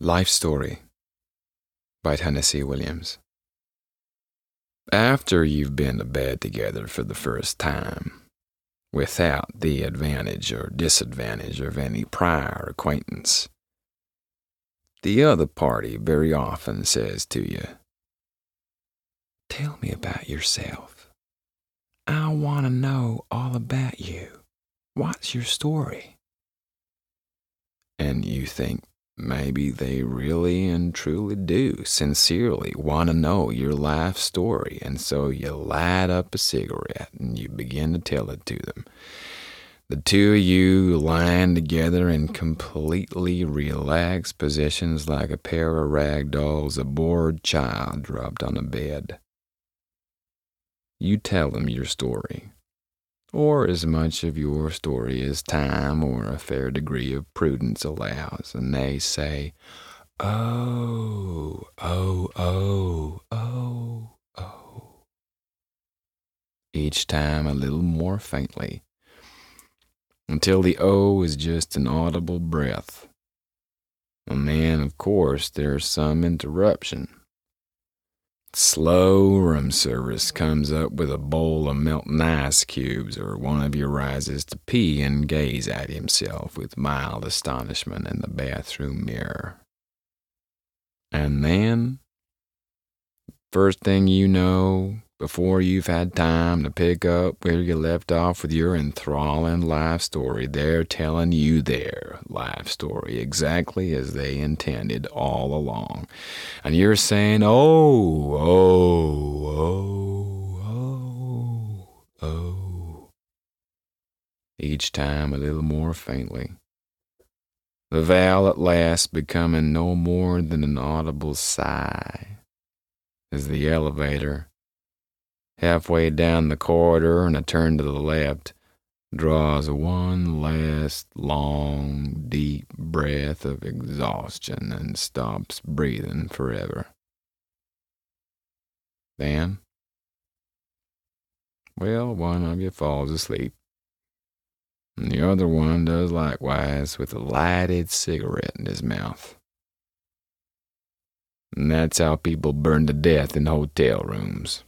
Life Story by Tennessee Williams. After you've been to bed together for the first time, without the advantage or disadvantage of any prior acquaintance, the other party very often says to you, Tell me about yourself. I want to know all about you. What's your story? And you think, Maybe they really and truly do sincerely want to know your life story, and so you light up a cigarette and you begin to tell it to them. The two of you lying together in completely relaxed positions like a pair of rag dolls, a bored child dropped on a bed. You tell them your story or as much of your story as time or a fair degree of prudence allows, and they say, Oh, oh, oh, oh, oh. Each time a little more faintly, until the oh is just an audible breath. And then, of course, there's some interruption Slow room service comes up with a bowl of melting ice cubes, or one of you rises to pee and gaze at himself with mild astonishment in the bathroom mirror. And then, first thing you know, before you've had time to pick up where you left off with your enthralling life story, they're telling you their life story exactly as they intended all along. And you're saying, oh, oh, oh, oh, oh. Each time a little more faintly. The vowel at last becoming no more than an audible sigh as the elevator halfway down the corridor and a turn to the left, draws one last long, deep breath of exhaustion and stops breathing forever. Then, well, one of you falls asleep, and the other one does likewise with a lighted cigarette in his mouth. And that's how people burn to death in hotel rooms.